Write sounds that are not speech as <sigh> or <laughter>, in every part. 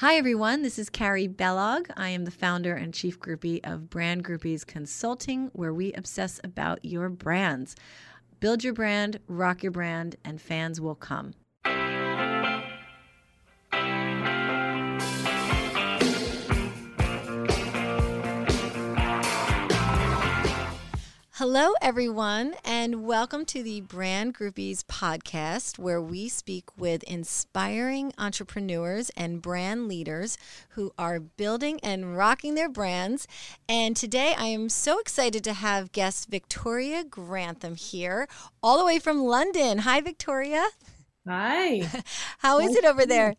Hi, everyone. This is Carrie Bellog. I am the founder and chief groupie of Brand Groupies Consulting, where we obsess about your brands. Build your brand, rock your brand, and fans will come. Hello, everyone, and welcome to the Brand Groupies podcast, where we speak with inspiring entrepreneurs and brand leaders who are building and rocking their brands. And today I am so excited to have guest Victoria Grantham here, all the way from London. Hi, Victoria. Hi. <laughs> How is it over there?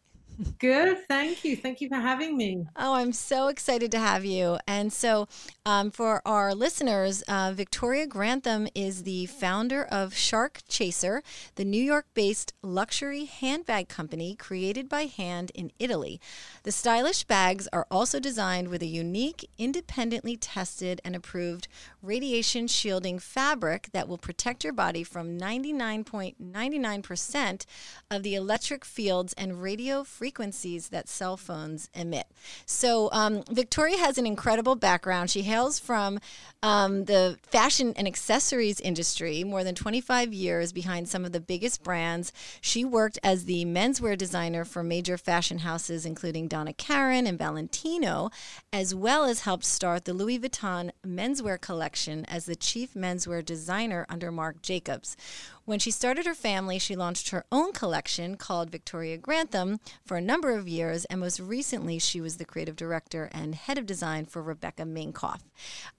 Good. Thank you. Thank you for having me. Oh, I'm so excited to have you. And so, um, for our listeners, uh, Victoria Grantham is the founder of Shark Chaser, the New York based luxury handbag company created by hand in Italy. The stylish bags are also designed with a unique, independently tested and approved radiation shielding fabric that will protect your body from 99.99% of the electric fields and radio frequencies that cell phones emit. So, um, Victoria has an incredible background. She hails from um, the fashion and accessories industry, more than 25 years behind some of the biggest brands. She worked as the menswear designer for major fashion houses, including Donna Karan and Valentino, as well as helped start the Louis Vuitton menswear collection as the chief menswear designer under Marc Jacobs. When she started her family, she launched her own collection called Victoria Grantham for a number of years, and most recently, she was the creative director and head of design for Rebecca Minkoff.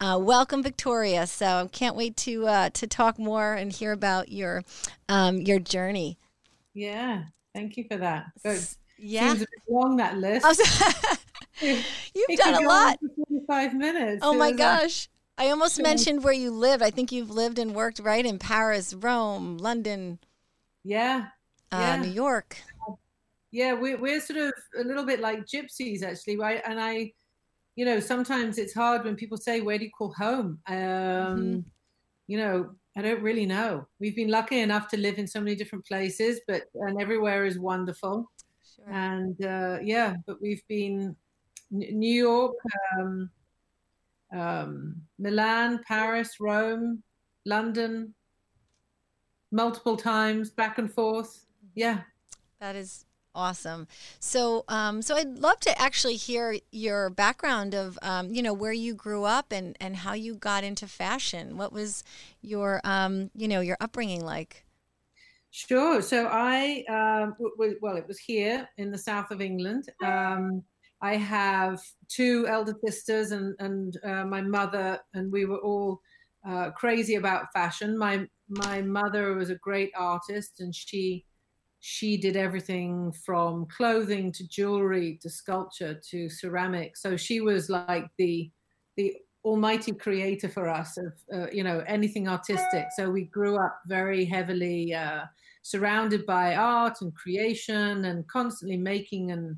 Uh, welcome, Victoria. So, I can't wait to uh, to talk more and hear about your um, your journey. Yeah, thank you for that. Good. Yeah, seems a bit long that list. <laughs> You've it done a lot. Forty-five minutes. Oh my gosh. I almost mentioned where you lived. I think you've lived and worked right in Paris, Rome, London. Yeah. Uh, yeah. New York. Yeah, we're, we're sort of a little bit like gypsies, actually. Right? And I, you know, sometimes it's hard when people say, Where do you call home? Um, mm-hmm. You know, I don't really know. We've been lucky enough to live in so many different places, but and everywhere is wonderful. Sure. And uh, yeah, but we've been New York, um, um, Milan, Paris, Rome, London, multiple times, back and forth. Yeah. That is awesome. So, um, so I'd love to actually hear your background of, um, you know, where you grew up and, and how you got into fashion. What was your, um, you know, your upbringing like? Sure. So I, um, w- w- well, it was here in the south of England. Um, I have two elder sisters and and uh, my mother, and we were all uh, crazy about fashion. My my mother was a great artist, and she she did everything from clothing to jewelry to sculpture to ceramic. So she was like the the almighty creator for us of uh, you know anything artistic. So we grew up very heavily uh, surrounded by art and creation, and constantly making and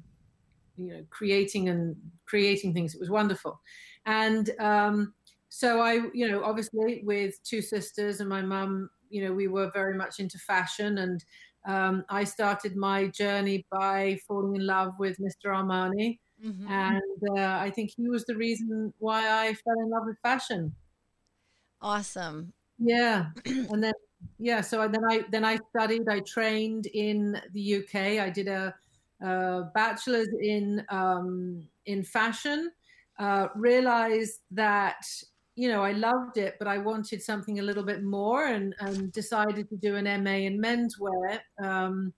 you know creating and creating things. It was wonderful, and um, so I you know obviously with two sisters and my mum, you know we were very much into fashion and. Um, I started my journey by falling in love with Mr. Armani, mm-hmm. and uh, I think he was the reason why I fell in love with fashion. Awesome. Yeah, and then yeah, so then I then I studied. I trained in the UK. I did a uh, bachelor's in um, in fashion. Uh, realized that you know I loved it, but I wanted something a little bit more, and, and decided to do an MA in menswear. Um,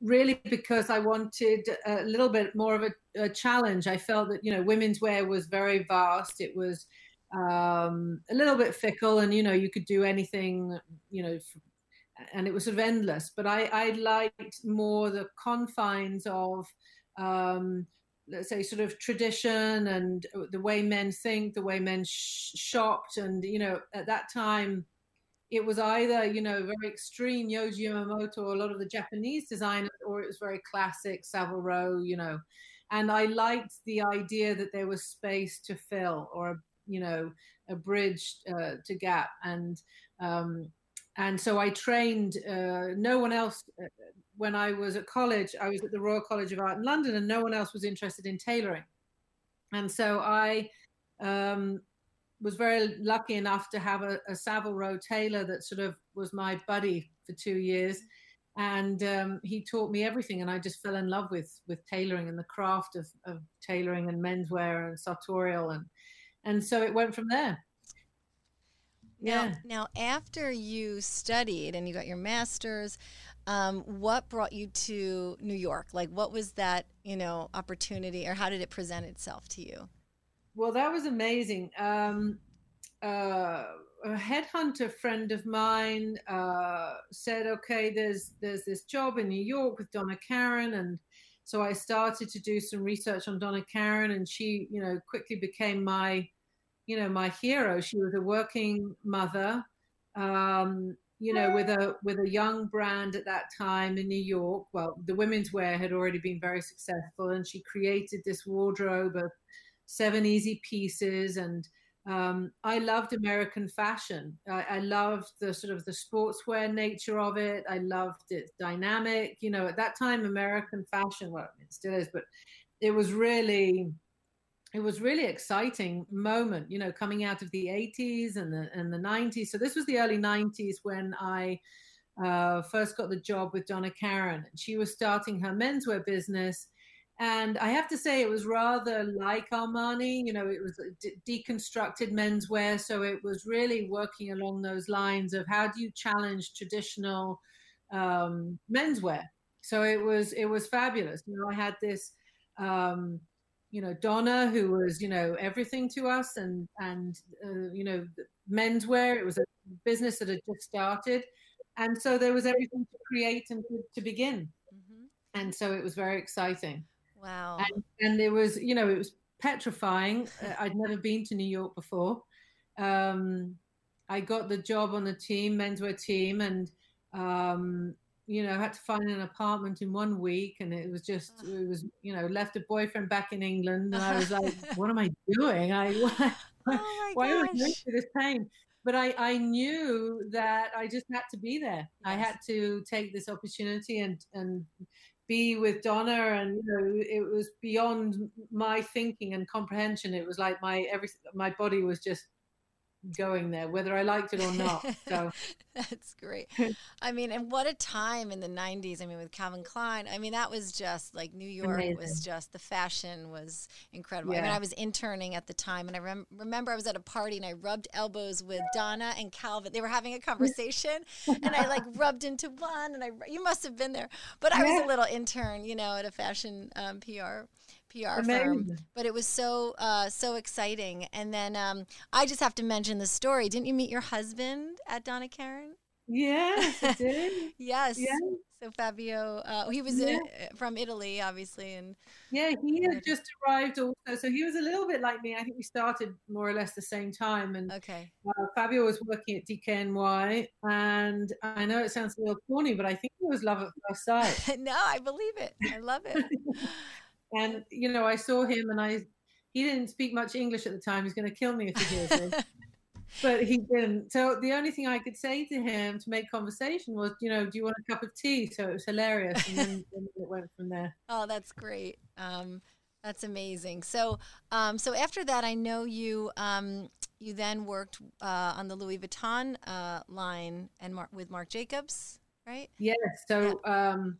really, because I wanted a little bit more of a, a, challenge. I felt that you know women's wear was very vast. It was um, a little bit fickle, and you know you could do anything. You know, and it was sort of endless. But I, I liked more the confines of, um, let's say, sort of tradition and the way men think, the way men sh- shopped, and you know, at that time, it was either you know very extreme Yohji Yamamoto, or a lot of the Japanese designers, or it was very classic Savile Row, you know. And I liked the idea that there was space to fill, or you know, a bridge uh, to gap, and um, and so I trained. Uh, no one else uh, when I was at college, I was at the Royal College of Art in London, and no one else was interested in tailoring. And so I um, was very lucky enough to have a, a, Savile Row tailor that sort of was my buddy for two years. And um, he taught me everything, and I just fell in love with with tailoring and the craft of, of tailoring and menswear and sartorial, and and so it went from there. Now, yeah. now after you studied and you got your master's, um, what brought you to New York? Like, what was that, you know, opportunity, or how did it present itself to you? Well, that was amazing. Um, uh, a headhunter friend of mine uh, said, "Okay, there's there's this job in New York with Donna Karan," and so I started to do some research on Donna Karan, and she, you know, quickly became my you know, my hero. She was a working mother, um, you know, with a with a young brand at that time in New York. Well, the women's wear had already been very successful, and she created this wardrobe of seven easy pieces and um, I loved American fashion. I, I, loved the sort of the sportswear nature of it. I loved its dynamic. You know, at that time, American fashion, well, it still is, but it was really it was really exciting moment, you know, coming out of the 80s and the and the 90s. So this was the early 90s when I uh, first got the job with Donna Karan, and she was starting her menswear business. And I have to say, it was rather like Armani. You know, it was de- deconstructed menswear, so it was really working along those lines of how do you challenge traditional um, menswear. So it was it was fabulous. You know, I had this. Um, you know Donna, who was you know everything to us, and and uh, you know menswear. It was a business that had just started, and so there was everything to create and to, to begin, mm-hmm. and so it was very exciting. Wow! And, and it was you know it was petrifying. Uh, I'd never been to New York before. Um, I got the job on the team, menswear team, and um, you know, had to find an apartment in one week, and it was just, it was, you know, left a boyfriend back in England, and I was like, <laughs> what am I doing? I <laughs> why, oh why am I going through this pain? But I, I knew that I just had to be there. Yes. I had to take this opportunity and and be with Donna, and you know, it was beyond my thinking and comprehension. It was like my every my body was just going there, whether I liked it or not. <laughs> So that's great. I mean, and what a time in the '90s. I mean, with Calvin Klein. I mean, that was just like New York Amazing. was just the fashion was incredible. Yeah. I mean, I was interning at the time, and I rem- remember I was at a party and I rubbed elbows with Donna and Calvin. They were having a conversation, and I like <laughs> rubbed into one, and I you must have been there, but I was a little intern, you know, at a fashion um, PR PR Amazing. firm. But it was so uh, so exciting. And then um, I just have to mention the story. Didn't you meet your husband at Donna Karan? Yes, I did. <laughs> yes. yes. So Fabio, uh, he was yeah. in, uh, from Italy, obviously, and yeah, he had just arrived also. So he was a little bit like me. I think we started more or less the same time. And okay, uh, Fabio was working at DKNY, and I know it sounds a little corny, but I think it was love at first sight. <laughs> no, I believe it. I love it. <laughs> And you know, I saw him, and I he didn't speak much English at the time. He's going to kill me if he hears this. <laughs> but he didn't. So the only thing I could say to him to make conversation was, you know, do you want a cup of tea? So it was hilarious, and then, <laughs> then it went from there. Oh, that's great. Um, that's amazing. So, um, so after that, I know you um, you then worked uh, on the Louis Vuitton uh, line and Mar- with Marc Jacobs, right? Yes. So. Yeah. Um,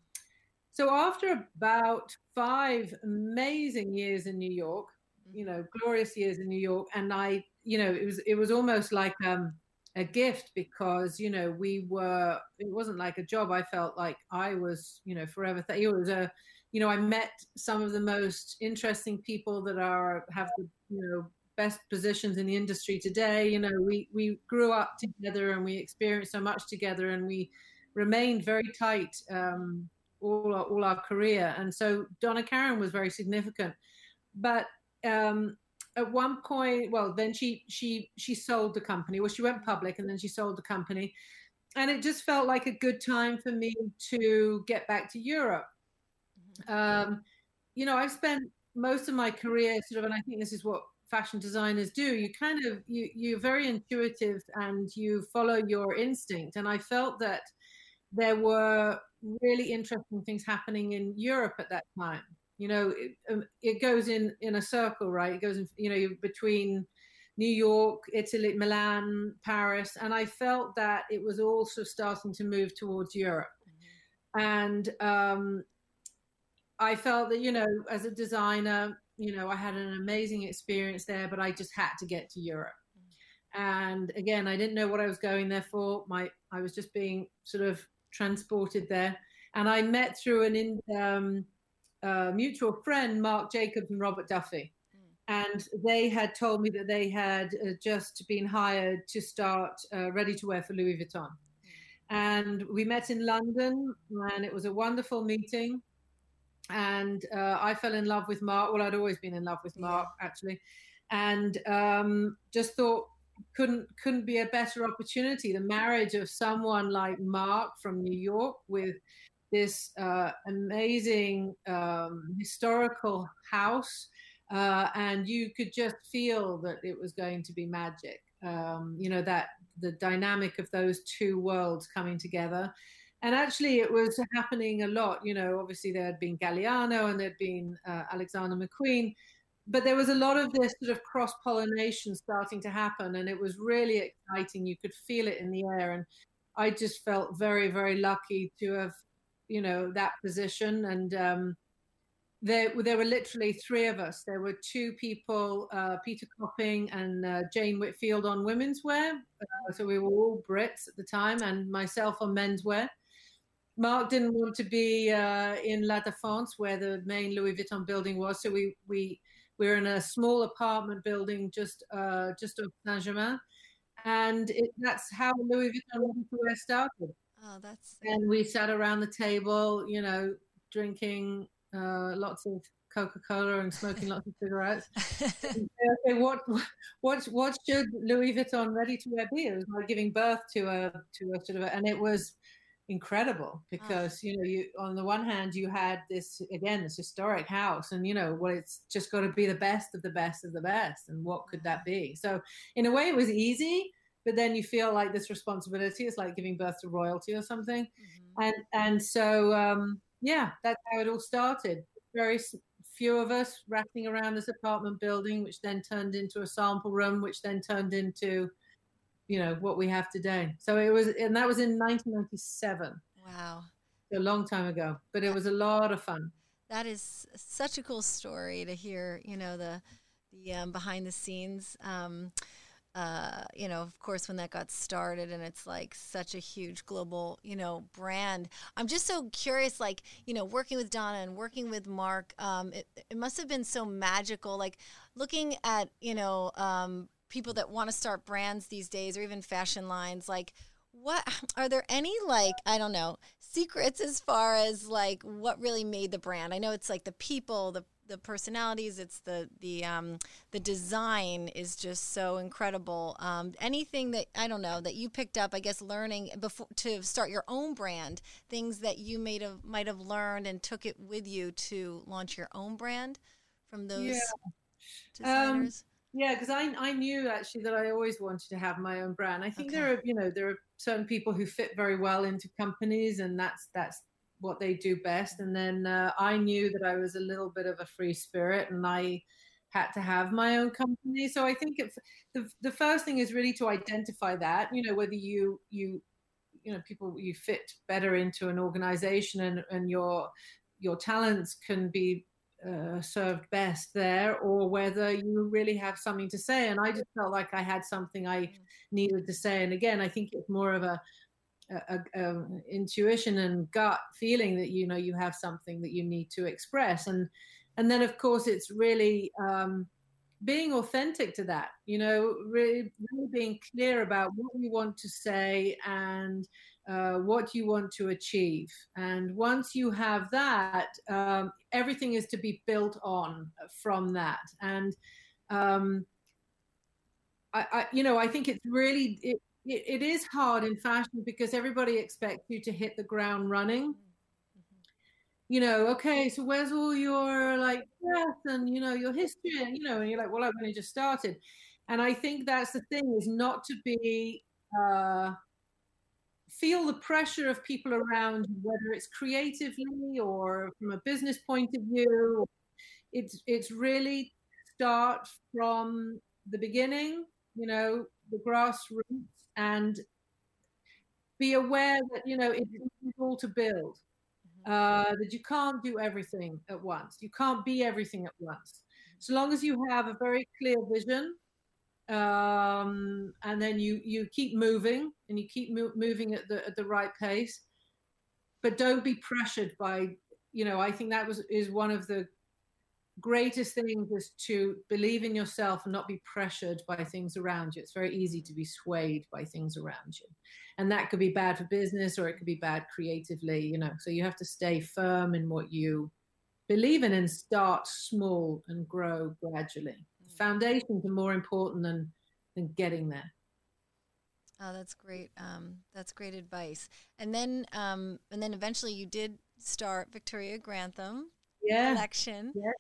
so after about five amazing years in New York, you know, glorious years in New York, and I, you know, it was it was almost like um, a gift because you know we were. It wasn't like a job. I felt like I was, you know, forever. Th- it was a, you know, I met some of the most interesting people that are have the, you know, best positions in the industry today. You know, we we grew up together and we experienced so much together, and we remained very tight. Um, all our, all our career. And so Donna Karan was very significant. But um, at one point, well, then she she she sold the company. Well, she went public and then she sold the company, and it just felt like a good time for me to get back to Europe. Mm-hmm. Um, you know, I've spent most of my career sort of, and I think this is what fashion designers do. You kind of you you're very intuitive and you follow your instinct. And I felt that there were really interesting things happening in Europe at that time. You know, it, um, it goes in in a circle, right? It goes in, you know, between New York, Italy, Milan, Paris, and I felt that it was also starting to move towards Europe. Mm-hmm. And um, I felt that, you know, as a designer, you know, I had an amazing experience there, but I just had to get to Europe. Mm-hmm. And again, I didn't know what I was going there for. My, I was just being sort of transported there. And I met through an in, um, uh, mutual friend, Marc Jacobs and Robert Duffy. Mm. And they had told me that they had uh, just been hired to start uh, ready to wear for Louis Vuitton. Mm. And we met in London, and it was a wonderful meeting and uh, I fell in love with Marc. Well, I'd always been in love with Marc actually, and um, just thought couldn't couldn't be a better opportunity. The marriage of someone like Marc from New York with this uh, amazing um, historical house, uh, and you could just feel that it was going to be magic. Um, you know that the dynamic of those two worlds coming together and actually it was happening a lot you know obviously there had been galliano and there'd been uh, alexander mcqueen but there was a lot of this sort of cross pollination starting to happen and it was really exciting you could feel it in the air and i just felt very very lucky to have you know that position and um, there, there were literally three of us. There were two people, uh, Peter Copping and uh, Jane Whitfield on women's wear. Uh, so we were all Brits at the time, and myself on menswear. Marc didn't want to be uh, in La Défense, where the main Louis Vuitton building was. So we we we're in a small apartment building just uh, just off Saint Germain, and it, that's how Louis Vuitton Wear started. Oh, that's and we sat around the table, you know, drinking uh, lots of Coca Cola and smoking lots of cigarettes. <laughs> <laughs> okay, what what what should Louis Vuitton ready to wear be? It was like giving birth to a to a sort of, a, and it was incredible ah. because oh. you know you on the one hand you had this again this historic house and you know well it's just got to be the best of the best of the best and what could that be so in a way it was easy but then you feel like this responsibility is like giving birth to royalty or something mm-hmm. and and so um yeah that's how it all started very few of us racking around this apartment building which then turned into a sample room which then turned into you know what we have today. So it was, and that was in 1997. Wow, a long time ago, but it was a lot of fun. That is such a cool story to hear. You know the the um, behind the scenes. Um, uh, you know, of course, when that got started, and it's like such a huge global, you know, brand. I'm just so curious, like, you know, working with Donna and working with Marc, um, it, it must have been so magical. Like, looking at, you know, um, people that want to start brands these days or even fashion lines like what are there any like i don't know secrets as far as like what really made the brand? I know it's like the people the the personalities it's the the um the design is just so incredible. Um anything that i don't know that you picked up i guess learning before to start your own brand things that you might have might have learned and took it with you to launch your own brand from those yeah. Designers? um, yeah, because I I knew actually that I always wanted to have my own brand. I think okay. there are you know there are certain people who fit very well into companies, and that's that's what they do best. And then uh, I knew that I was a little bit of a free spirit, and I had to have my own company. So I think if the the first thing is really to identify that you know whether you you you know people you fit better into an organization and and your your talents can be uh, served best there or whether you really have something to say. And I just felt like I had something I mm. needed to say. And again, I think it's more of a, a, a, intuition and gut feeling that you know you have something that you need to express. And and then of course it's really um, being authentic to that. You know, really, really being clear about what you want to say and uh, what you want to achieve. And once you have that, um, everything is to be built on from that. And um, I, I, you know, I think it's really it, it, is hard in fashion because everybody expects you to hit the ground running. You know, okay, so where's all your like breath and you know your history? And, you know, and you're like, well, I've only just started. And I think that's the thing is not to be uh, feel the pressure of people around, whether it's creatively or from a business point of view. It's it's really start from the beginning, you know, the grassroots, and be aware that you know it's all to build. Mm-hmm. Uh, that you can't do everything at once. You can't be everything at once. So long as you have a very clear vision um, and then you you keep moving and you keep mo- moving at the at the right pace. But don't be pressured by you know i think that was is one of the greatest things is to believe in yourself and not be pressured by things around you. It's very easy to be swayed by things around you. And that could be bad for business or it could be bad creatively you know. So you have to stay firm in what you believe in and start small and grow gradually foundations are more important than than getting there. Oh, that's great. Um, that's great advice. And then, um, and then eventually, you did start Victoria Grantham yeah. collection. Yeah.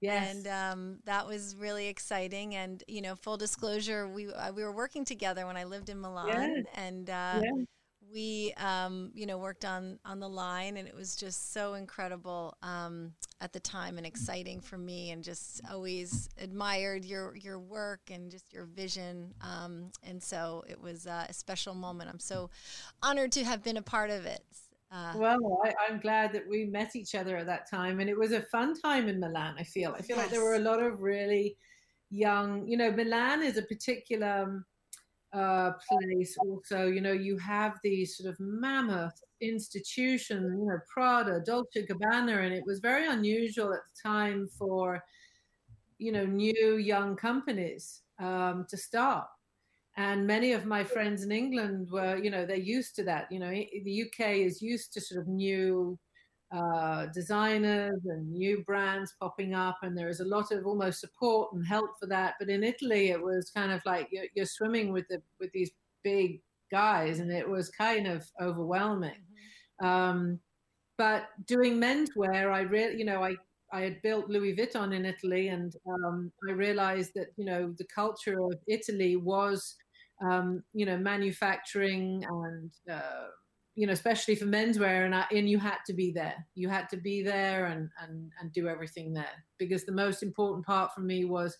Yes. And um, that was really exciting. And you know, full disclosure, we uh, we were working together when I lived in Milan, yes. and uh, yeah we um, you know worked on on the line and it was just so incredible um, at the time and exciting for me and just always admired your your work and just your vision um, and so it was uh, a special moment. I'm so honored to have been a part of it. Uh, well I, am glad that we met each other at that time and it was a fun time in milan i feel. I feel yes. like there were a lot of really young you know milan is a particular um, uh, place. Also you know you have these sort of mammoth institutions you know prada dolce gabbana and it was very unusual at the time for you know new young companies um, to start. And many of my friends in england were you know they're used to that. You know the uk is used to sort of new uh, designers and new brands popping up, and there is a lot of almost support and help for that. But in Italy, it was kind of like you're, you're swimming with the with these big guys, and it was kind of overwhelming. Mm-hmm. Um, but doing menswear, I really, you know, I I had built Louis Vuitton in Italy, and um, I realized that you know the culture of Italy was, um, you know, manufacturing and uh, you know, especially for menswear, and I, and you had to be there. You had to be there and and and do everything there because the most important part for me was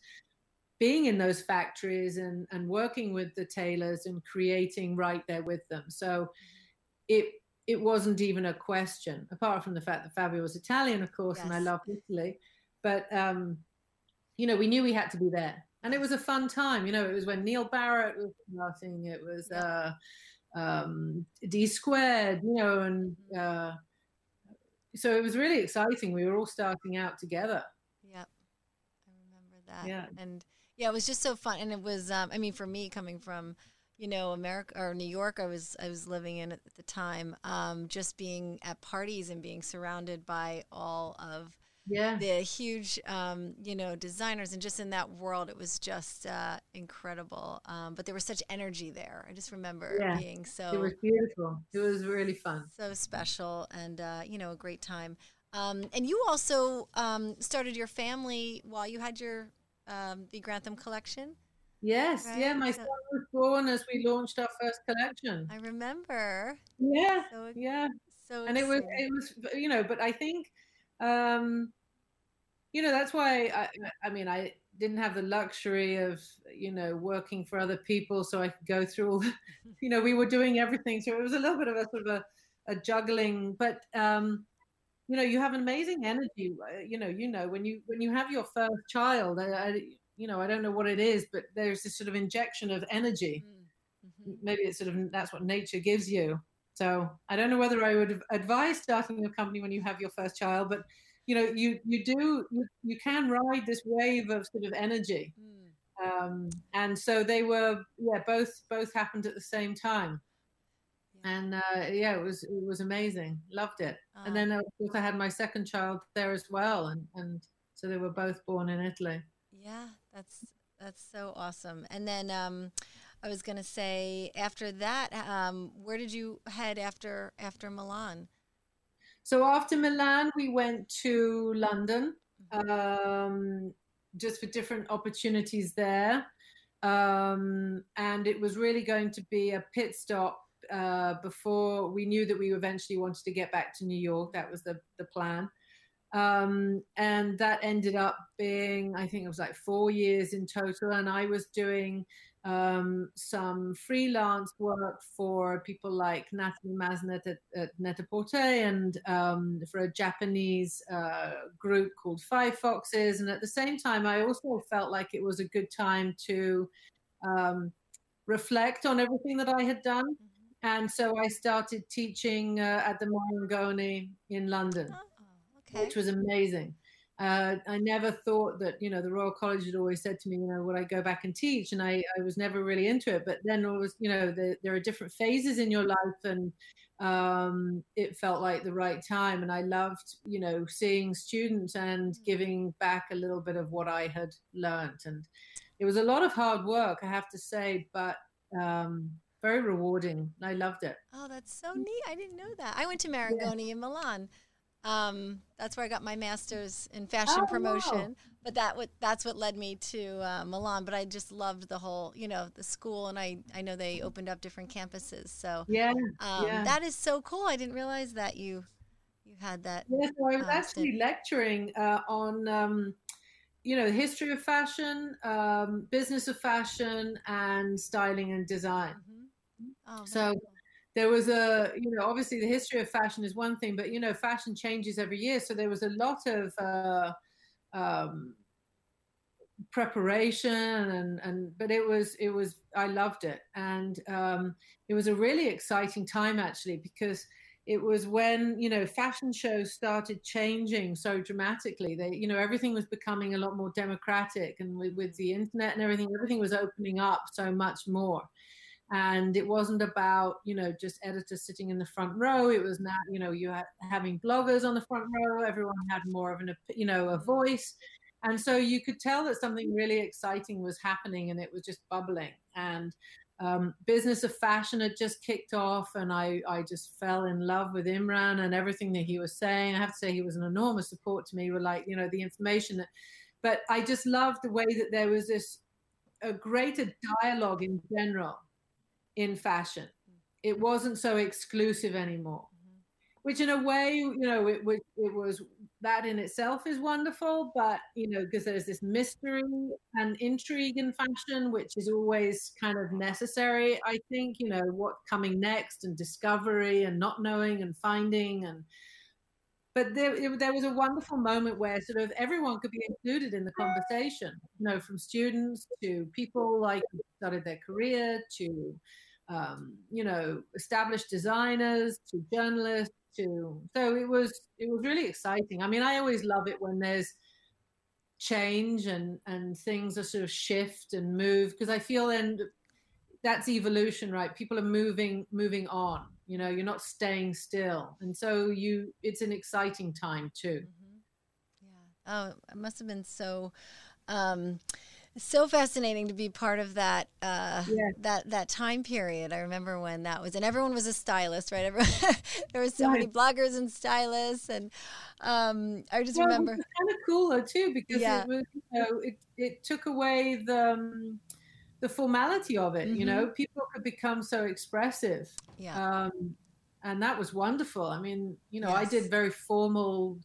being in those factories and and working with the tailors and creating right there with them. So it it wasn't even a question, apart from the fact that Fabio was Italian, of course, yes. and I love Italy. But um, you know, we knew we had to be there, and it was a fun time. You know, it was when Neil Barrett was starting. It was. Uh, um, D squared, you know, and uh, so it was really exciting. We were all starting out together. Yep, I remember that. Yeah, and yeah, it was just so fun, and it was. Um, I mean, for me, coming from you know America or New York, I was I was living in at the time. Um, just being at parties and being surrounded by all of yeah. the huge, um, you know, designers, and just in that world, it was just uh, incredible. Um, but there was such energy there. I just remember yeah. being so. It was beautiful. It was really fun. So special, and uh, you know, a great time. Um, and you also um, started your family while you had your um, the Grantham collection. Yes, right? yeah, my son was born as we launched our first collection. I remember. Yeah, so, yeah. So and it was it was you know, but I think um you know that's why I, I mean i didn't have the luxury of you know working for other people so i could go through all <laughs> you know we were doing everything so it was a little bit of a sort of a, a juggling but um you know you have an amazing energy uh, you know you know when you when you have your first child I, I you know i don't know what it is but there's this sort of injection of energy mm-hmm. maybe it's sort of that's what nature gives you so i don't know whether i would advise starting a company when you have your first child but you know you you do you, you can ride this wave of sort of energy. Mm. um, and so they were yeah both both happened at the same time. Yeah. and uh, yeah it was it was amazing. Loved it. Uh, and then of course i had my second child there as well and and so they were both born in italy. Yeah that's that's so awesome. And then um, i was going to say after that um, where did you head after after milan so after Milan, we went to London mm-hmm. um, just for different opportunities there. Um, and it was really going to be a pit stop uh, before we knew that we eventually wanted to get back to New York. That was the the plan. Um, and that ended up being, I think it was like four years in total. And I was doing um, some freelance work for people like Natalie Massenet at, at Net-a-Porter and um, for a Japanese uh, group called Five Foxes. And at the same time, I also felt like it was a good time to um, reflect on everything that I had done. Mm-hmm. And so I started teaching uh, at the Marangoni in London, oh, okay. which was amazing. Uh, I never thought that, you know, the Royal College had always said to me, you know, would I go back and teach? And I, I was never really into it. But then it was, you know, the, there are different phases in your life and um, it felt like the right time. And I loved, you know, seeing students and mm. giving back a little bit of what I had learned. And it was a lot of hard work, I have to say, but um, very rewarding. I loved it. Oh, that's so neat. I didn't know that. I went to Marangoni yeah. in Milan. Um, that's where I got my master's in fashion oh, promotion. Wow. But that what that's what led me to uh, Milan. But I just loved the whole, you know, the school, and I I know they opened up different campuses. So yeah, um, yeah. that is so cool. I didn't realize that you you had that. Yeah, so I was uh, actually lecturing uh, on. Um, you know, the history of fashion, um, business of fashion, and styling and design. Mm-hmm. Oh, so there was a you know obviously the history of fashion is one thing but you know fashion changes every year. So there was a lot of uh, um, preparation and and but it was it was i loved it. And um, it was a really exciting time actually because it was when you know fashion shows started changing so dramatically they you know everything was becoming a lot more democratic and with, with the internet and everything everything was opening up so much more and it wasn't about you know just editors sitting in the front row. It was not you know you had having bloggers on the front row. Everyone had more of an you know a voice. And so you could tell that something really exciting was happening and it was just bubbling. And um, business of fashion had just kicked off and I, I just fell in love with imran and everything that he was saying. I have to say he was an enormous support to me with like you know the information that but i just loved the way that there was this a greater dialogue in general in fashion. It wasn't so exclusive anymore, mm-hmm. which in a way, you know, it, it, it was that in itself is wonderful, but, you know, because there's this mystery and intrigue in fashion, which is always kind of necessary. I think, you know, what's coming next and discovery and not knowing and finding and, but there, it, there was a wonderful moment where sort of everyone could be included in the conversation you know from students to people like started their career to um, you know, established designers to journalists to so it was it was really exciting. I mean, I always love it when there's change and and things are sort of shift and move because I feel then that's evolution, right? People are moving moving on. You know, you're not staying still, and so you it's an exciting time too. Mm-hmm. Yeah. Oh, it must have been so. Um, so fascinating to be part of that uh, yeah. that that time period. I remember when that was, and everyone was a stylist, right? Everyone, <laughs> there were so many bloggers and stylists, and um, I just well, remember kind of cooler too because yeah. it was, you know, it it took away the um, the formality of it. Mm-hmm. You know, people could become so expressive. Yeah. Um, and that was wonderful. I mean, you know, yes. I did very formal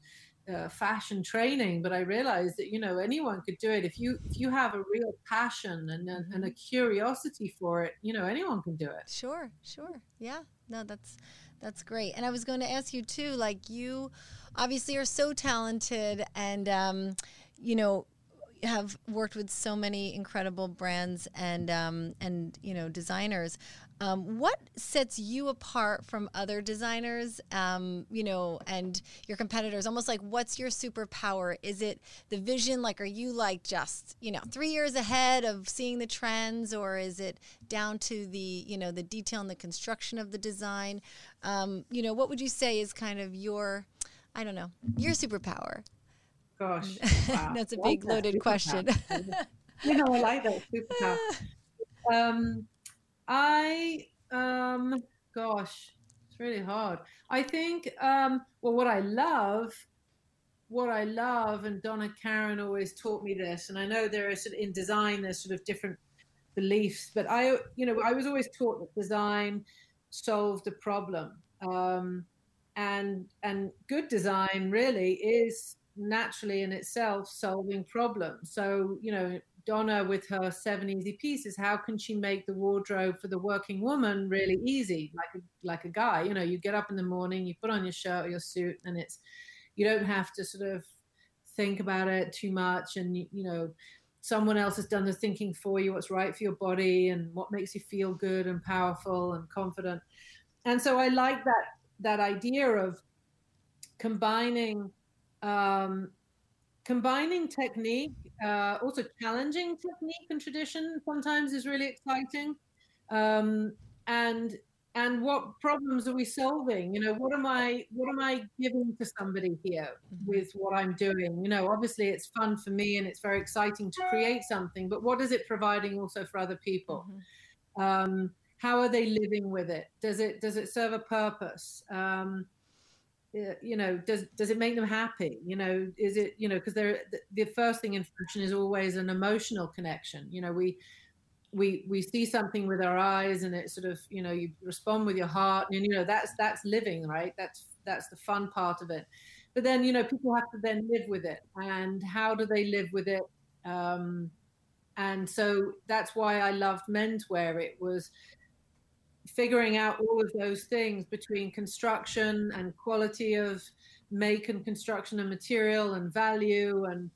uh, fashion training, but I realized that you know anyone could do it if you if you have a real passion and a, and a mm-hmm. curiosity for it. You know, anyone can do it. Sure, sure, yeah. No, that's that's great. And I was going to ask you too, like you obviously are so talented, and um, you know have worked with so many incredible brands and um, and you know designers. Um, what sets you apart from other designers, um, you know, and your competitors? Almost like, what's your superpower? Is it the vision? Like, are you like just, you know, three years ahead of seeing the trends, or is it down to the, you know, the detail and the construction of the design? Um, you know, what would you say is kind of your, I don't know, your superpower? Gosh, <laughs> wow. that's a big loaded question. you know, I like that superpower. <laughs> Um, I um gosh, it's really hard. I think um well what I love what I love and Donna Karan always taught me this and I know there is sort of in design there's sort of different beliefs but I you know I was always taught that design solved a problem. Um, and and good design really is naturally in itself solving problems. So you know, Donna with her seven easy pieces, how can she make the wardrobe for the working woman really easy, like a, like a guy? You know, you get up in the morning, you put on your shirt or your suit, and it's you don't have to sort of think about it too much, and you, you know, someone else has done the thinking for you, what's right for your body, and what makes you feel good and powerful and confident. And so I like that that idea of combining um, combining technique, uh, also challenging technique and tradition sometimes is really exciting. Um, and and what problems are we solving? You know, what am I what am I giving to somebody here mm-hmm. with what I'm doing? You know, obviously it's fun for me and it's very exciting to create something, but what is it providing also for other people? Mm-hmm. Um, how are they living with it? Does it does it serve a purpose? Um, you know does does it make them happy? You know is it you know because they're the first thing in fashion is always an emotional connection. You know we we we see something with our eyes and it sort of you know you respond with your heart and you know that's that's living right? That's that's the fun part of it. But then you know people have to then live with it. And how do they live with it? Um and so that's why i loved menswear. It was figuring out all of those things between construction and quality of make and construction and material and value and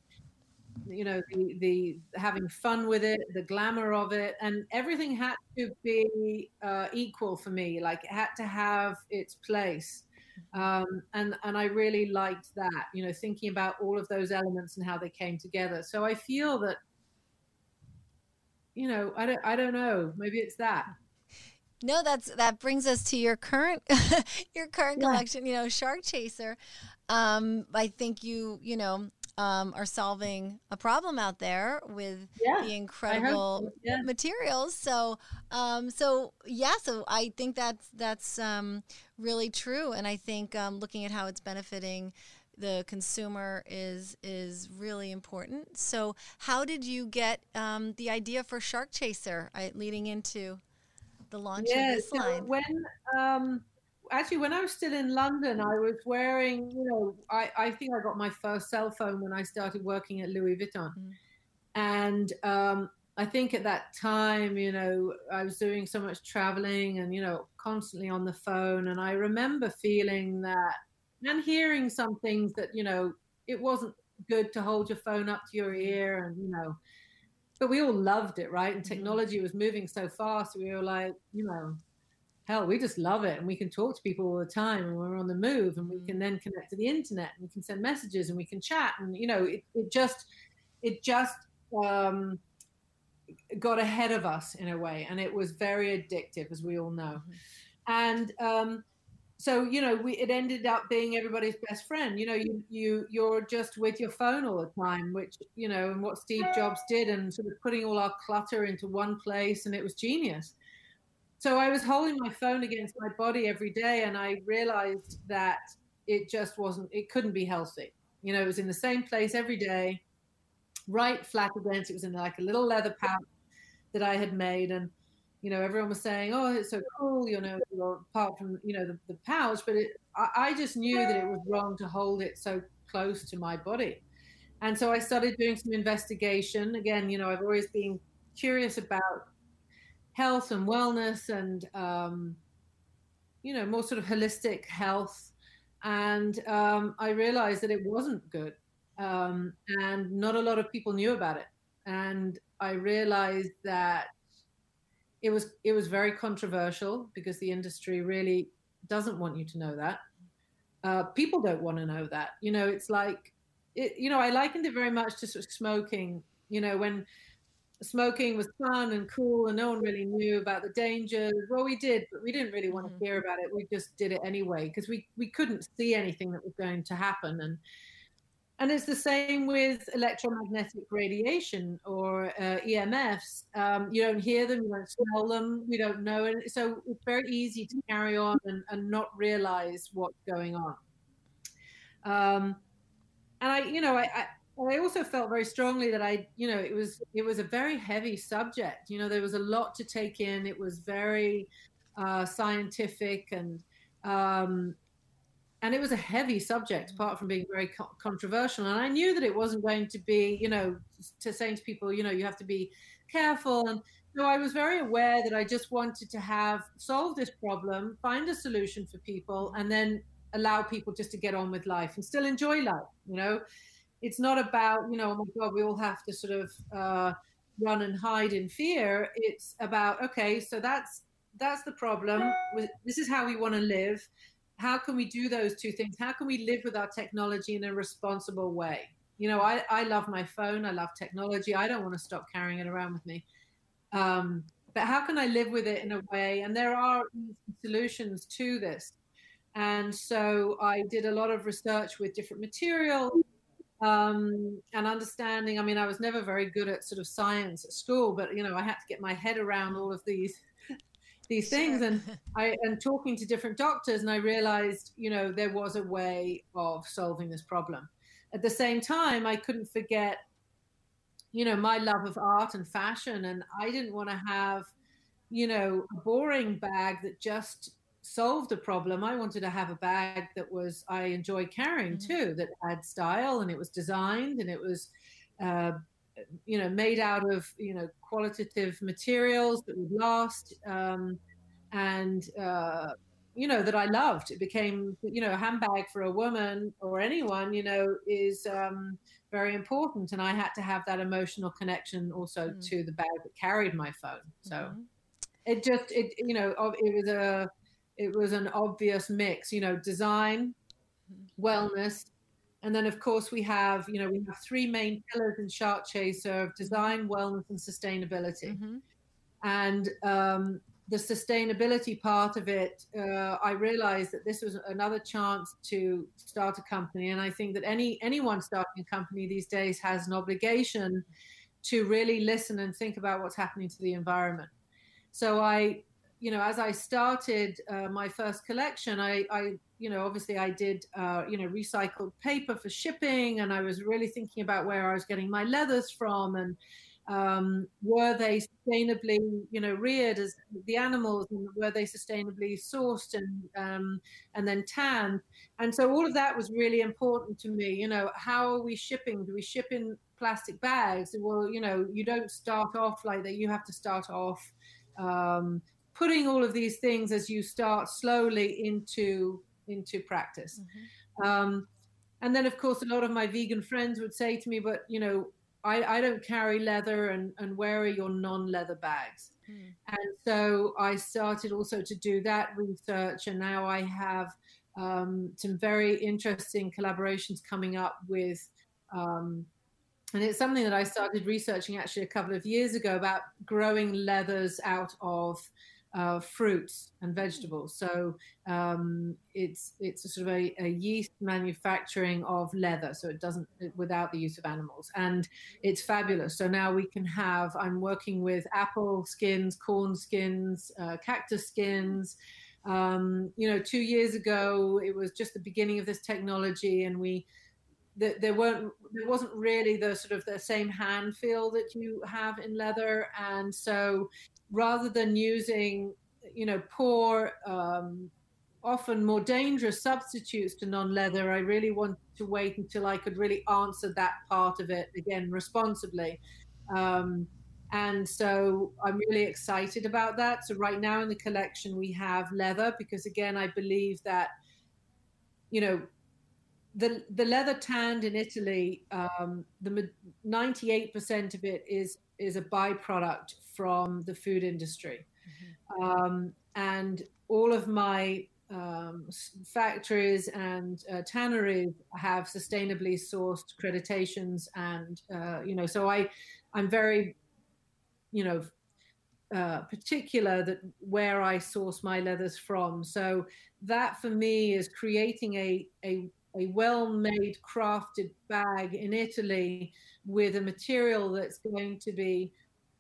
you know the, the having fun with it the glamour of it. And everything had to be uh, equal for me like it had to have its place. Um, and and i really liked that you know thinking about all of those elements and how they came together. So i feel that you know i don't i don't know maybe it's that no, that's that brings us to your current <laughs> your current yeah. collection. You know, Shark Chaser. Um, I think you you know um, are solving a problem out there with yeah, the incredible so. yeah. materials. So, um, so yeah, so I think that's that's um, really true, and I think um, looking at how it's benefiting the consumer is is really important. So, how did you get um, the idea for Shark Chaser? I, leading into the launch yeah, of this so line? When um, actually, when I was still in London, I was wearing. You know, I I think I got my first cell phone when I started working at Louis Vuitton, mm. and um, I think at that time, you know, I was doing so much traveling and you know constantly on the phone, and I remember feeling that and hearing some things that you know it wasn't good to hold your phone up to your ear and you know but we all loved it, right? And mm-hmm. technology was moving so fast. We were like, you know, hell, we just love it. And we can talk to people all the time and we're on the move and we can mm-hmm. then connect to the internet and we can send messages and we can chat. And, you know, it, it just, it just um, got ahead of us in a way. And it was very addictive, as we all know. Mm-hmm. And, um, so you know we it ended up being everybody's best friend. You know you you you're just with your phone all the time which you know and what steve jobs did and sort of putting all our clutter into one place and it was genius. So i was holding my phone against my body every day and i realized that it just wasn't it couldn't be healthy. You know it was in the same place every day right flat against it was in like a little leather pouch that i had made and you know, everyone was saying, "Oh, it's so cool," you know, apart from you know the, the pouch, but it, I, I just knew that it was wrong to hold it so close to my body, and so I started doing some investigation. Again, you know, I've always been curious about health and wellness, and um, you know, more sort of holistic health, and um, I realized that it wasn't good, um, and not a lot of people knew about it, and I realized that it was it was very controversial because the industry really doesn't want you to know that. Uh, people don't want to know that. You know, it's like, it, you know, I likened it very much to sort of smoking. You know, when smoking was fun and cool and no one really knew about the dangers. Well, we did, but we didn't really want to mm-hmm. hear about it. We just did it anyway because we we couldn't see anything that was going to happen and and it's the same with electromagnetic radiation or uh, EMFs. Um, you don't hear them, you don't smell them, we don't know. And so it's very easy to carry on and, and not realize what's going on. Um, and I, you know, I, I, I also felt very strongly that I, you know, it was it was a very heavy subject. You know, there was a lot to take in. It was very uh, scientific and um, and it was a heavy subject apart from being very co- controversial. And i knew that it wasn't going to be you know to saying to people you know you have to be careful. And so i was very aware that i just wanted to have solve this problem find a solution for people and then allow people just to get on with life and still enjoy life you know? It's not about you know oh my god we all have to sort of uh, run and hide in fear. It's about okay so that's that's the problem. This is how we want to live how can we do those two things? How can we live with our technology in a responsible way? You know, I, I love my phone. I love technology. I don't want to stop carrying it around with me. Um, but how can I live with it in a way? And there are solutions to this. And so I did a lot of research with different materials um, and understanding. I mean, I was never very good at sort of science at school, but you know, I had to get my head around all of these these sure. things and <laughs> i and talking to different doctors and i realized you know there was a way of solving this problem at the same time i couldn't forget you know my love of art and fashion and i didn't want to have you know a boring bag that just solved a problem i wanted to have a bag that was i enjoyed carrying mm-hmm. too that had style and it was designed and it was uh, you know made out of you know qualitative materials that would last um, and uh, you know that I loved. It became you know a handbag for a woman or anyone you know is um, very important, and I had to have that emotional connection also mm. to the bag that carried my phone. So mm-hmm. it just it you know it was a it was an obvious mix. You know, design, mm-hmm. wellness, and then, of course, we have, you know, we have three main pillars in Shark Chaser of design, wellness, and sustainability. Mm-hmm. And um, the sustainability part of it, uh, I realized that this was another chance to start a company. And I think that any anyone starting a company these days has an obligation to really listen and think about what's happening to the environment. So I you know, as I started uh, my first collection, I, I, you know, obviously I did, uh, you know, recycled paper for shipping, and I was really thinking about where I was getting my leathers from, and um, were they sustainably, you know, reared as the animals, and were they sustainably sourced and um, and then tanned, and so all of that was really important to me. You know, how are we shipping? Do we ship in plastic bags? Well, you know, you don't start off like that. You have to start off. Um, putting all of these things as you start slowly into into practice. Mm-hmm. Um, and then, of course, a lot of my vegan friends would say to me, "But you know, I, I don't carry leather, and and where are your non-leather bags?" Mm. And so I started also to do that research, and now I have um, some very interesting collaborations coming up with. Um, and it's something that I started researching actually a couple of years ago about growing leathers out of uh, fruits and vegetables. So um, it's it's a sort of a, a, yeast manufacturing of leather, so it doesn't without the use of animals, and it's fabulous. So now we can have. I'm working with apple skins, corn skins, uh, cactus skins. Um, you know, two years ago it was just the beginning of this technology, and we there weren't there wasn't really the sort of the same hand feel that you have in leather and so rather than using, you know, poor, um, often more dangerous substitutes to non-leather, I really wanted to wait until I could really answer that part of it again responsibly. Um, and so I'm really excited about that. So right now in the collection we have leather because again I believe that you know the the leather tanned in Italy, um, the 98% of it is is a byproduct from the food industry, mm-hmm. um, and all of my um, factories and uh, tanneries have sustainably sourced accreditations, and uh, you know, so I I'm very you know uh, particular that where I source my leathers from. So that for me is creating a a a well-made crafted bag in Italy with a material that's going to be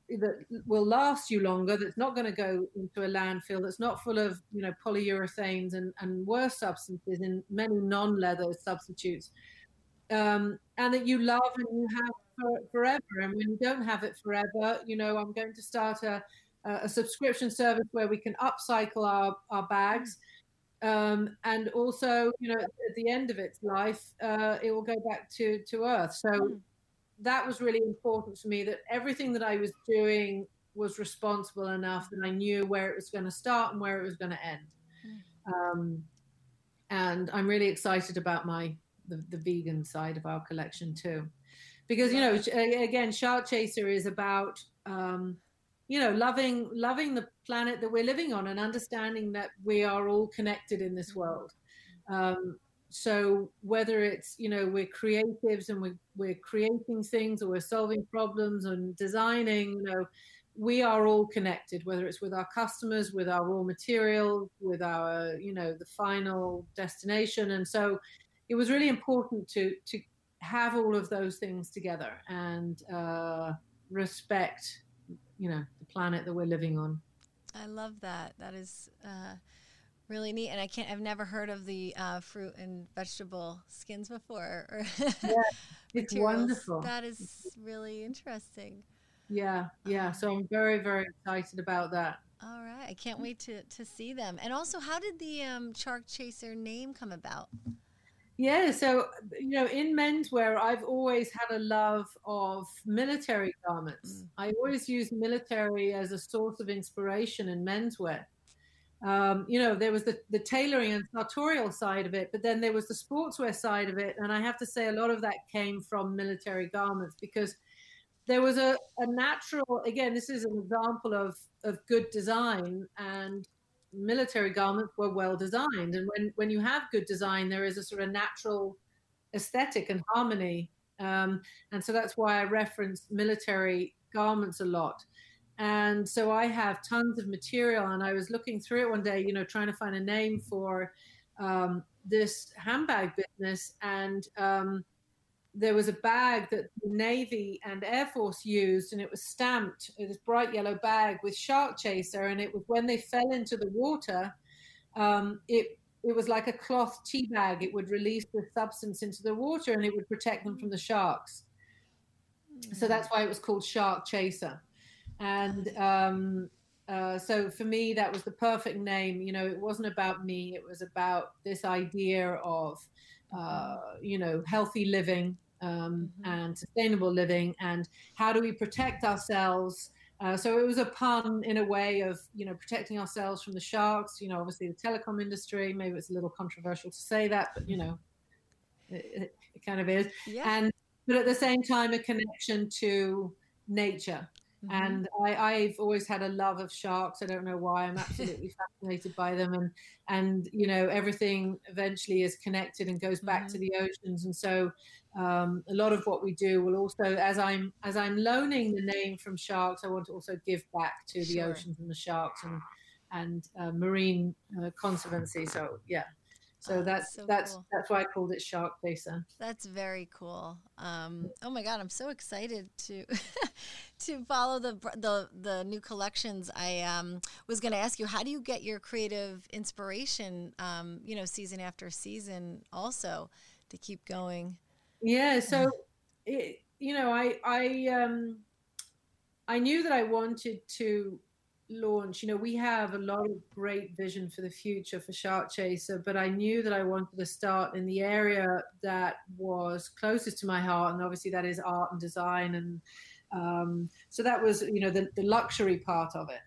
that will last you longer that's not going to go into a landfill that's not full of you know polyurethanes and, and worse substances in many non-leather substitutes um, and that you love and you have for, forever and when you don't have it forever you know i'm going to start a, a subscription service where we can upcycle our, our bags. Um, and also, you know, at the end of its life, uh, it will go back to, to Earth. So mm. that was really important for me that everything that I was doing was responsible enough that I knew where it was going to start and where it was going to end. Mm. Um, and I'm really excited about my the, the vegan side of our collection too, because you know again, Shark Chaser is about um, you know loving loving the planet that we're living on and understanding that we are all connected in this world. Um, so whether it's you know we're creatives and we're, we're creating things or we're solving problems and designing you know we are all connected whether it's with our customers with our raw material with our you know the final destination and so it was really important to to have all of those things together and uh, respect you know the planet that we're living on i love that that is uh, really neat and i can't i've never heard of the uh, fruit and vegetable skins before or <laughs> yeah, it's wonderful that is really interesting yeah, yeah. So I'm very, very excited about that. All right, I can't wait to to see them. And also, how did the um, Shark Chaser name come about? Yeah, so you know, in menswear, I've always had a love of military garments. Mm. I always use military as a source of inspiration in menswear. Um, you know, there was the, the tailoring and sartorial side of it, but then there was the sportswear side of it. And I have to say, a lot of that came from military garments because there was a, a natural again this is an example of of good design and military garments were well designed. And when when you have good design there is a sort of natural aesthetic and harmony. Um, and so that's why i reference military garments a lot. And so i have tons of material and i was looking through it one day you know trying to find a name for um, this handbag business. And um, there was a bag that the Navy and Air Force used, and it was stamped, this bright yellow bag with Shark Chaser. And it was when they fell into the water, um, it it was like a cloth tea bag. It would release the substance into the water, and it would protect them from the sharks. So that's why it was called Shark Chaser. And um, uh, so for me, that was the perfect name. You know, it wasn't about me; it was about this idea of, uh, you know, healthy living um, mm-hmm. and sustainable living and how do we protect ourselves uh, so it was a pun in a way of you know protecting ourselves from the sharks you know obviously the telecom industry maybe it's a little controversial to say that but you know it, it kind of is yeah. and but at the same time a connection to nature Mm-hmm. And I, have always had a love of sharks. I don't know why. I'm absolutely <laughs> fascinated by them, and and you know everything eventually is connected and goes back mm-hmm. to the oceans. And so um, a lot of what we do will also, as I'm as I'm loaning the name from sharks, I want to also give back to the sure. oceans and the sharks and and uh, marine uh, conservancy. So yeah. So oh, that's so that's cool. that's why I called it Shark Chaser. That's very cool. Um, oh my god, I'm so excited to <laughs> to follow the the the new collections. I um, was going to ask you, how do you get your creative inspiration? Um, you know, season after season, also to keep going. Yeah. So, it, you know, I I um, I knew that I wanted to launch, you know, we have a lot of great vision for the future for Shark Chaser, but I knew that I wanted to start in the area that was closest to my heart, and obviously that is art and design, and um, so that was, you know, the, the luxury part of it,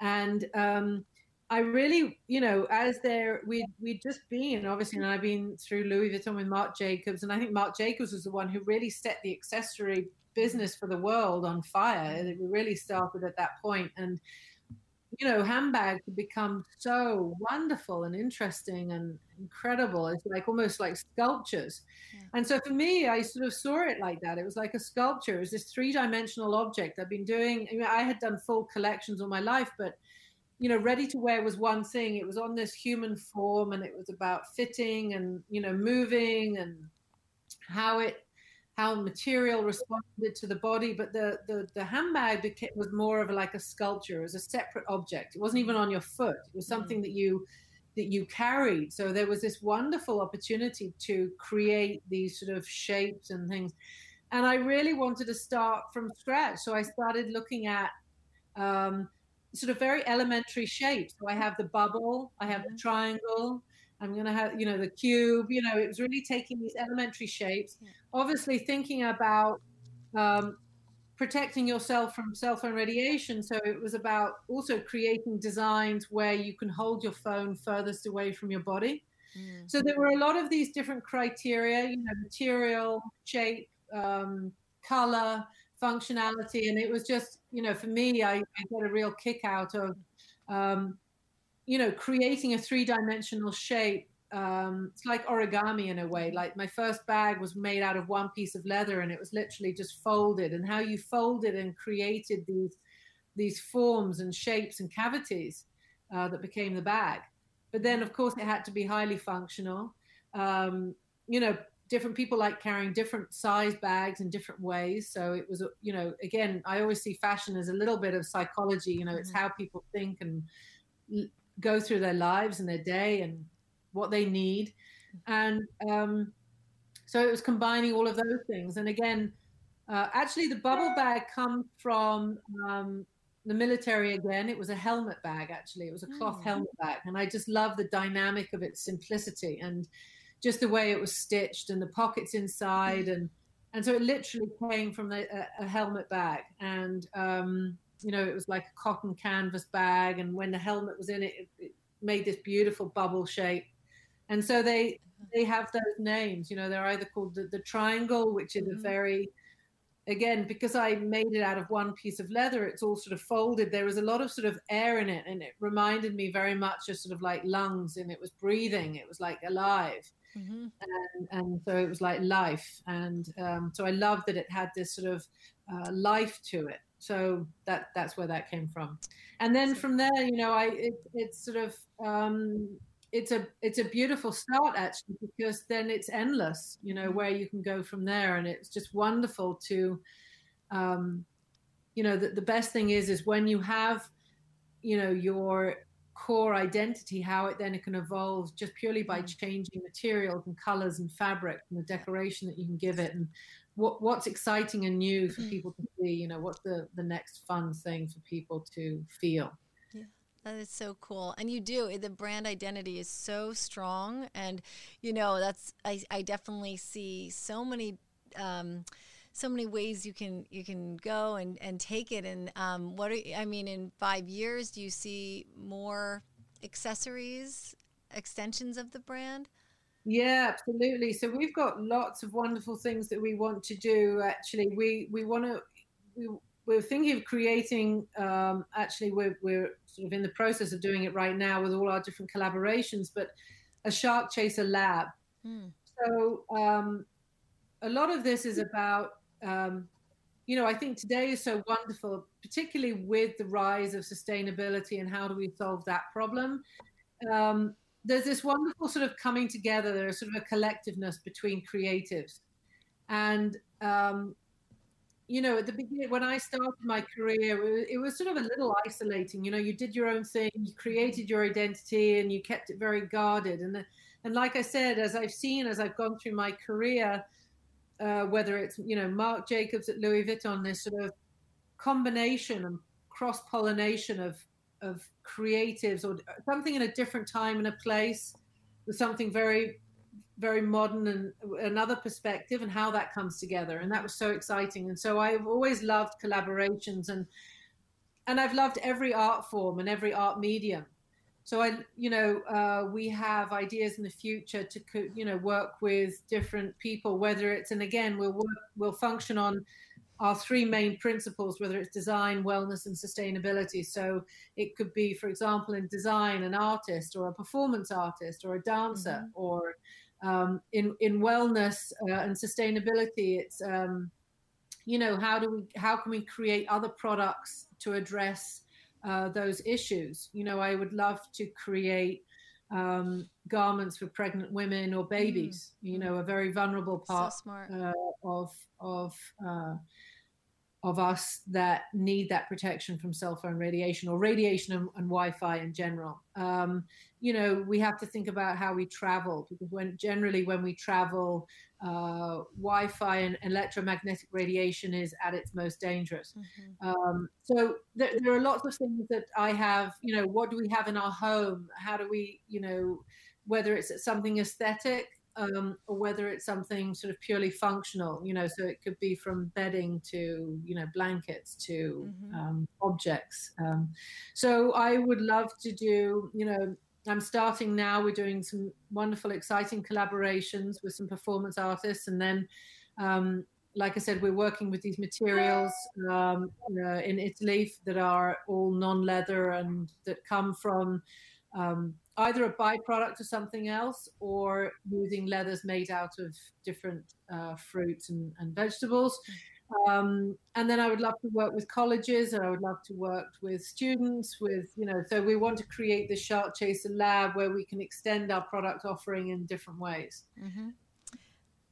and um, I really, you know, as there we we'd just been obviously, and I've been through Louis Vuitton with Marc Jacobs, and I think Marc Jacobs was the one who really set the accessory business for the world on fire. Mm. We really started at that point, and you know, handbags have become so wonderful and interesting and incredible. It's like almost like sculptures. Yeah. And so for me, I sort of saw it like that. It was like a sculpture. It was this three dimensional object. I've been doing, I, mean, I had done full collections all my life, but you know, ready to wear was one thing. It was on this human form and it was about fitting and, you know, moving and how it how material responded to the body, but the the, the handbag became, was more of like a sculpture, as a separate object. It wasn't even on your foot; it was something mm. that you that you carried. So there was this wonderful opportunity to create these sort of shapes and things. And I really wanted to start from scratch. So I started looking at um, sort of very elementary shapes. So I have the bubble, I have the triangle, I'm going to have, you know, the cube, you know, it was really taking these elementary shapes, yeah. obviously thinking about um, protecting yourself from cell phone radiation. So it was about also creating designs where you can hold your phone furthest away from your body. Mm. So there were a lot of these different criteria, you know, material, shape, um, color, functionality. And it was just, you know, for me, I, I get a real kick out of, um, you know, creating a three dimensional shape um, it's like origami in a way. Like my first bag was made out of one piece of leather, and it was literally just folded. And how you folded and created these these forms and shapes and cavities uh, that became the bag. But then, of course, it had to be highly functional. Um, you know, different people like carrying different size bags in different ways. So it was, you know, again, I always see fashion as a little bit of psychology. You know, it's mm-hmm. how people think and go through their lives and their day and what they need. And um, so it was combining all of those things. And again, uh, actually, the bubble bag comes from um, the military again. It was a helmet bag, actually. It was a cloth mm. helmet bag. And I just love the dynamic of its simplicity and just the way it was stitched and the pockets inside. And, and so it literally came from the, a, a helmet bag. And, um, you know, it was like a cotton canvas bag. And when the helmet was in it, it, it made this beautiful bubble shape and so they they have those names you know they're either called the, the triangle which is mm-hmm. a very again because i made it out of one piece of leather it's all sort of folded there was a lot of sort of air in it and it reminded me very much of sort of like lungs and it was breathing it was like alive mm-hmm. and, and so it was like life. And um, so i loved that it had this sort of uh, life to it. So that that's where that came from. And then from there you know i it, it's sort of um, it's a it's a beautiful start actually because then it's endless you know where you can go from there. And it's just wonderful to um you know the, the best thing is is when you have you know your core identity how it then it can evolve just purely by mm. changing materials and colors and fabric and the decoration that you can give it and what what's exciting and new for mm. people to see you know what's the the next fun thing for people to feel Yeah, that is so cool. And you do, the brand identity is so strong. And, you know, that's, I, I definitely see so many, um, so many ways you can you can go and, and take it. And um, what are, I mean in five years do you see more accessories extensions of the brand? Yeah absolutely. So we've got lots of wonderful things that we want to do actually. We we want to we, we're thinking of creating um, actually we're, we're sort of in the process of doing it right now with all our different collaborations but a shark chaser lab. Mm. so um, a lot of this is about um, you know i think today is so wonderful particularly with the rise of sustainability and how do we solve that problem um, there's this wonderful sort of coming together there's sort of a collectiveness between creatives and um, you know, at the beginning, when I started my career, it was sort of a little isolating. You know, you did your own thing, you created your identity, and you kept it very guarded. And and like I said, as I've seen as I've gone through my career, uh, whether it's you know Marc Jacobs at Louis Vuitton, this sort of combination and cross pollination of of creatives or something in a different time and a place with something very very modern and another perspective and how that comes together. And that was so exciting. And so i've always loved collaborations and and i've loved every art form and every art medium so i you know uh, we have ideas in the future to you know work with different people whether it's and again we'll work we'll function on our three main principles, whether it's design, wellness, and sustainability. So it could be, for example, in design, an artist or a performance artist or a dancer, mm-hmm. or um, in in wellness uh, and sustainability, it's um, you know how do we how can we create other products to address uh, those issues? You know, I would love to create um, garments for pregnant women or babies. Mm. You know, a very vulnerable part so uh, of of uh, of us that need that protection from cell phone radiation or radiation and, and Wi-Fi in general. Um, you know, we have to think about how we travel because when generally when we travel, uh, Wi-Fi and electromagnetic radiation is at its most dangerous. Mm-hmm. Um, so there, there, are lots of things that I have. You know, what do we have in our home? How do we, you know, whether it's something aesthetic um, or whether it's something sort of purely functional, you know, so it could be from bedding to, you know, blankets to mm-hmm. um, objects. Um, so I would love to do, you know, I'm starting now. We're doing some wonderful, exciting collaborations with some performance artists. And then, um, like I said, we're working with these materials um, uh, in Italy that are all non leather and that come from um, either a byproduct of something else or using leathers made out of different uh, fruits and, and vegetables. Um, and then I would love to work with colleges, and I would love to work with students. With you know, so we want to create the Shark Chaser Lab where we can extend our product offering in different ways. Mm-hmm.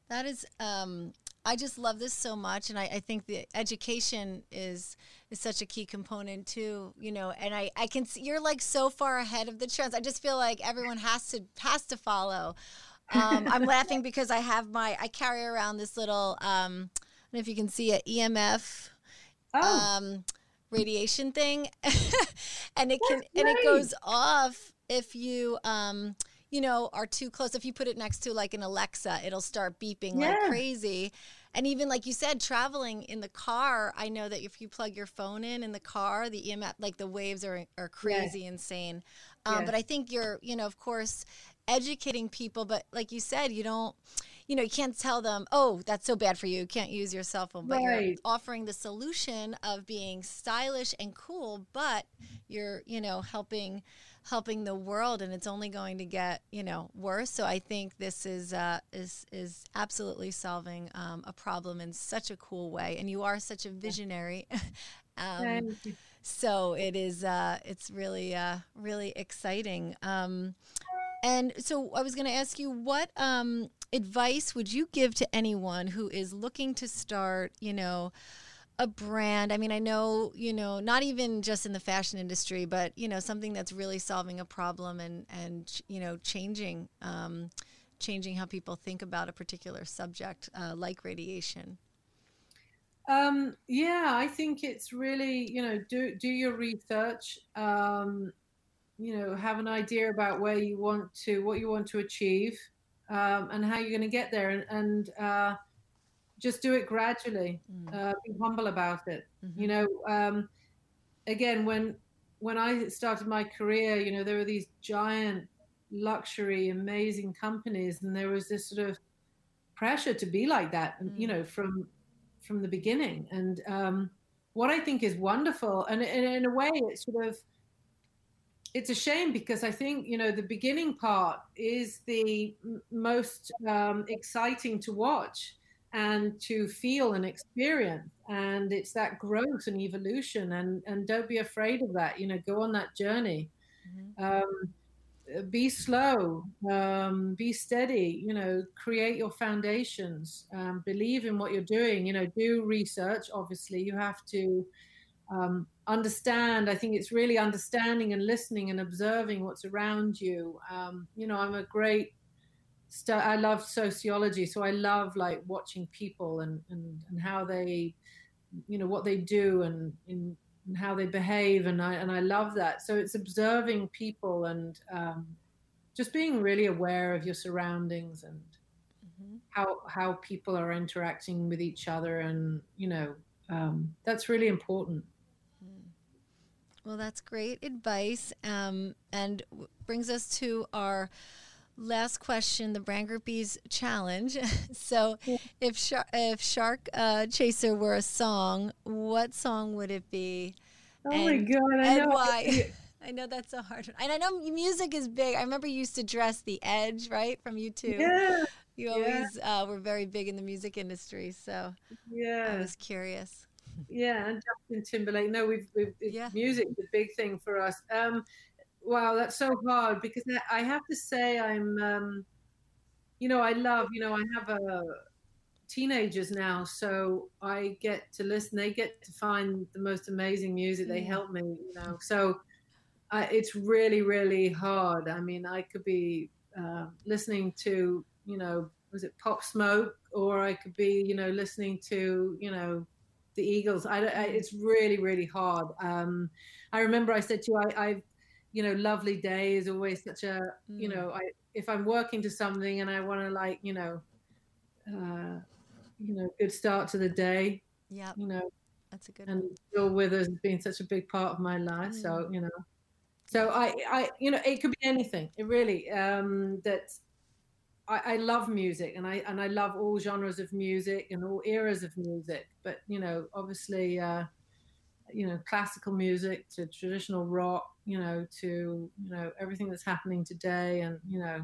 That is um, I just love this so much, and I, I, think the education is is such a key component too. You know, and I I can see you're like so far ahead of the trends. I just feel like everyone has to has to follow. Um, I'm laughing <laughs> because I have my I carry around this little um, don't know if you can see it EMF. Oh. Um, radiation thing <laughs> and it can and it goes off if you um you know, are too close. If you put it next to like an Alexa, it'll start beeping yeah. like crazy. And even like you said, traveling in the car, I know that if you plug your phone in in the car, the EMF, like the waves are, are crazy, yeah. insane. Um, yeah. But I think you're, you know, of course, educating people. But like you said, you don't, you know, you can't tell them, oh, that's so bad for you. You can't use your cell phone. But right. you're offering the solution of being stylish and cool, but you're, you know, helping helping the world and it's only going to get you know worse so i think this is uh, is is absolutely solving um, a problem in such a cool way and you are such a visionary <laughs> um, so it is uh, it's really uh, really exciting um, and so i was going to ask you what um, advice would you give to anyone who is looking to start you know a brand. I mean, I know, you know, not even just in the fashion industry, but you know, something that's really solving a problem and and you know, changing um, changing how people think about a particular subject, uh, like radiation. Um, yeah, I think it's really, you know, do do your research. Um, you know, have an idea about where you want to, what you want to achieve, um, and how you're going to get there, and, and uh, just do it gradually. Mm. Uh, be humble about it. Mm-hmm. You know, um, again, when when I started my career, you know, there were these giant luxury, amazing companies, and there was this sort of pressure to be like that, mm. you know, from from the beginning. And um, what I think is wonderful, and, and in a way, it's sort of it's a shame because I think you know the beginning part is the most um, exciting to watch and to feel and experience. And it's that growth and evolution and and don't be afraid of that you know go on that journey. Mm-hmm. um, be slow um, be steady you know create your foundations um, believe in what you're doing you know do research obviously. You have to um, understand i think it's really understanding and listening and observing what's around you um, you know i'm a great I love sociology, so I love like watching people and and, and how they, you know, what they do and, and how they behave, and I and I love that. So it's observing people and um, just being really aware of your surroundings and mm-hmm. how how people are interacting with each other, and you know, um, that's really important. Well, that's great advice, um, and brings us to our last question the brand groupies challenge <laughs> so yeah. if Shar- if shark uh, chaser were a song what song would it be oh and, my god I and know. why <laughs> <laughs> I know that's a hard one. And I know music is big. I remember you used to dress the Edge, right? From U2. Yeah. You always yeah. Uh, were very big in the music industry. So yeah. I was curious. Yeah, and Justin Timberlake. No, we've, we've yeah. music's a big thing for us. Um, Wow, that's so hard because I have to say I'm, um, you know, I love, you know, I have a teenagers now, so I get to listen. They get to find the most amazing music. They help me, you know. So uh, it's really, really hard. I mean, I could be uh, listening to, you know, was it Pop Smoke, or I could be, you know, listening to, you know, the Eagles. I, I it's really, really hard. Um, I remember I said to you, I, I, you know, lovely day is always such a, mm. you know, I if I'm working to something and I want to like, you know, uh, you know, good start to the day. Yeah. You know, that's a good. And Bill Withers has been such a big part of my life. Mm. So you know, so I, I, you know, it could be anything. It really um, that. I, I love music, and I and I love all genres of music and all eras of music. But you know, obviously, uh, you know, classical music to traditional rock, you know, to you know everything that's happening today, and you know,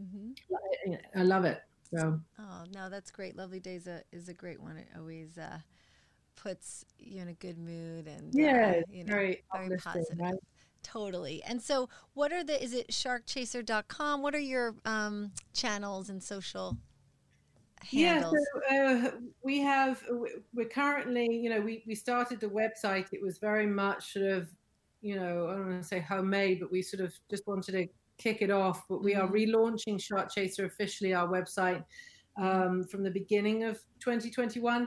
mm-hmm. I, I love it. So. Oh no, that's great. Lovely Days a, is a great one. It always uh, puts you in a good mood and yeah, uh, you know, very, very positive. Right? Totally. And so, what are the? Is it sharkchaser.com? What are your um, channels and social? Handles? Yeah, so uh, we have. We're currently, you know, we we started the website. It was very much sort of, you know, I don't want to say homemade, but we sort of just wanted to kick it off. But we mm-hmm. are relaunching Shark Chaser officially, our website, um, from the beginning of 2021.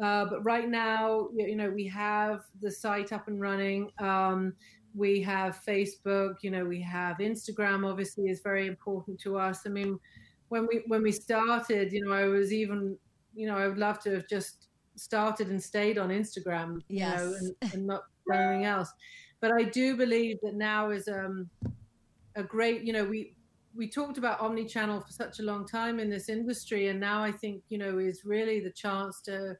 Uh, but right now, you know, we have the site up and running. Um, we have Facebook, you know, we have Instagram. Obviously, is very important to us. I mean, when we when we started, you know, I was even, you know, I would love to have just started and stayed on Instagram, you know, and, and <laughs> not anything else. But I do believe that now is um, a great, you know, we we talked about omni-channel for such a long time in this industry, and now I think you know is really the chance to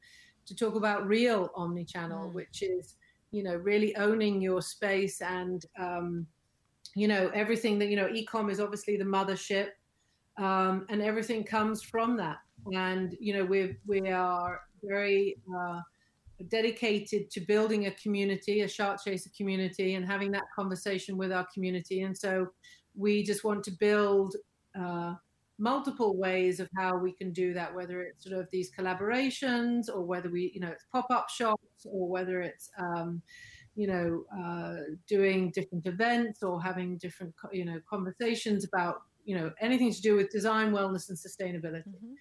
to talk about real omni-channel, mm. which is you know really owning your space and um, you know everything that you know ecom is obviously the mothership um, and everything comes from that. And you know we we are very uh, dedicated to building a community a shark chaser community and having that conversation with our community. And so we just want to build uh, multiple ways of how we can do that whether it's sort of these collaborations or whether we you know it's pop-up shops or whether it's um, you know uh, doing different events or having different you know conversations about you know anything to do with design wellness and sustainability mm-hmm.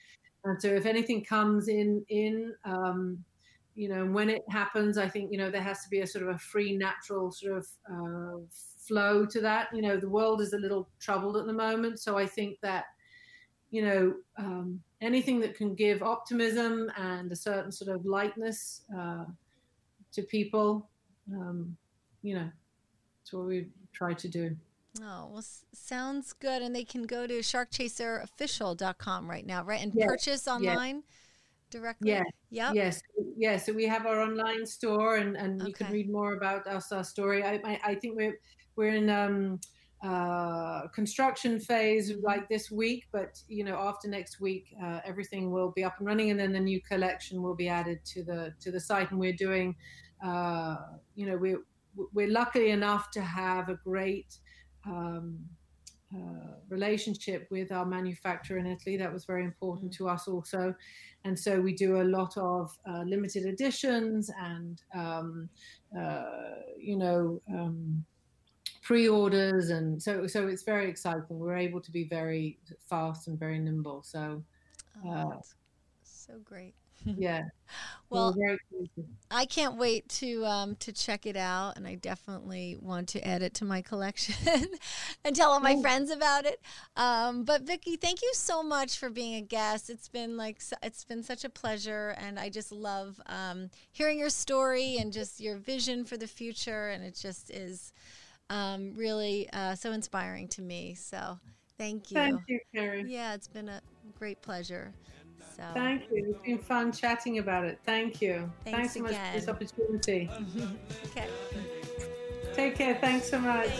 and so if anything comes in in um, you know when it happens i think you know there has to be a sort of a free natural sort of uh, flow to that you know the world is a little troubled at the moment so i think that you know, um, anything that can give optimism and a certain sort of lightness uh, to people, um, you know, that's what we try to do. Oh, well, sounds good. And they can go to sharkchaserofficial.com right now, right? And yes. purchase online yes. directly? Yeah. Yep. Yes. Yes. So we have our online store and, and okay. you can read more about us, our story. I, I, I think we're, we're in, um, uh, construction phase like this week, but you know after next week uh, everything will be up and running, and then the new collection will be added to the to the site. And we're doing, uh, you know, we're we're lucky enough to have a great. Um, uh, relationship with our manufacturer in Italy. That was very important to us also. And so we do a lot of uh, limited editions and, um, uh, you know, um, pre-orders and so so it's very exciting. We're able to be very fast and very nimble. So oh, uh, so great. <laughs> yeah. Well i can't wait to um, to check it out and i definitely want to add it to my collection <laughs> and tell all my friends about it. Um, but vicki thank you so much for being a guest. It's been like it's been such a pleasure and i just love um, hearing your story and just your vision for the future and it just is um, really uh, so inspiring to me. So thank you. Thank you, Carrie. Yeah, it's been a great pleasure. So. Thank you. It's been fun chatting about it. Thank you. Thanks, Thanks so again. much for this opportunity. <laughs> okay. Take care. Thanks so much.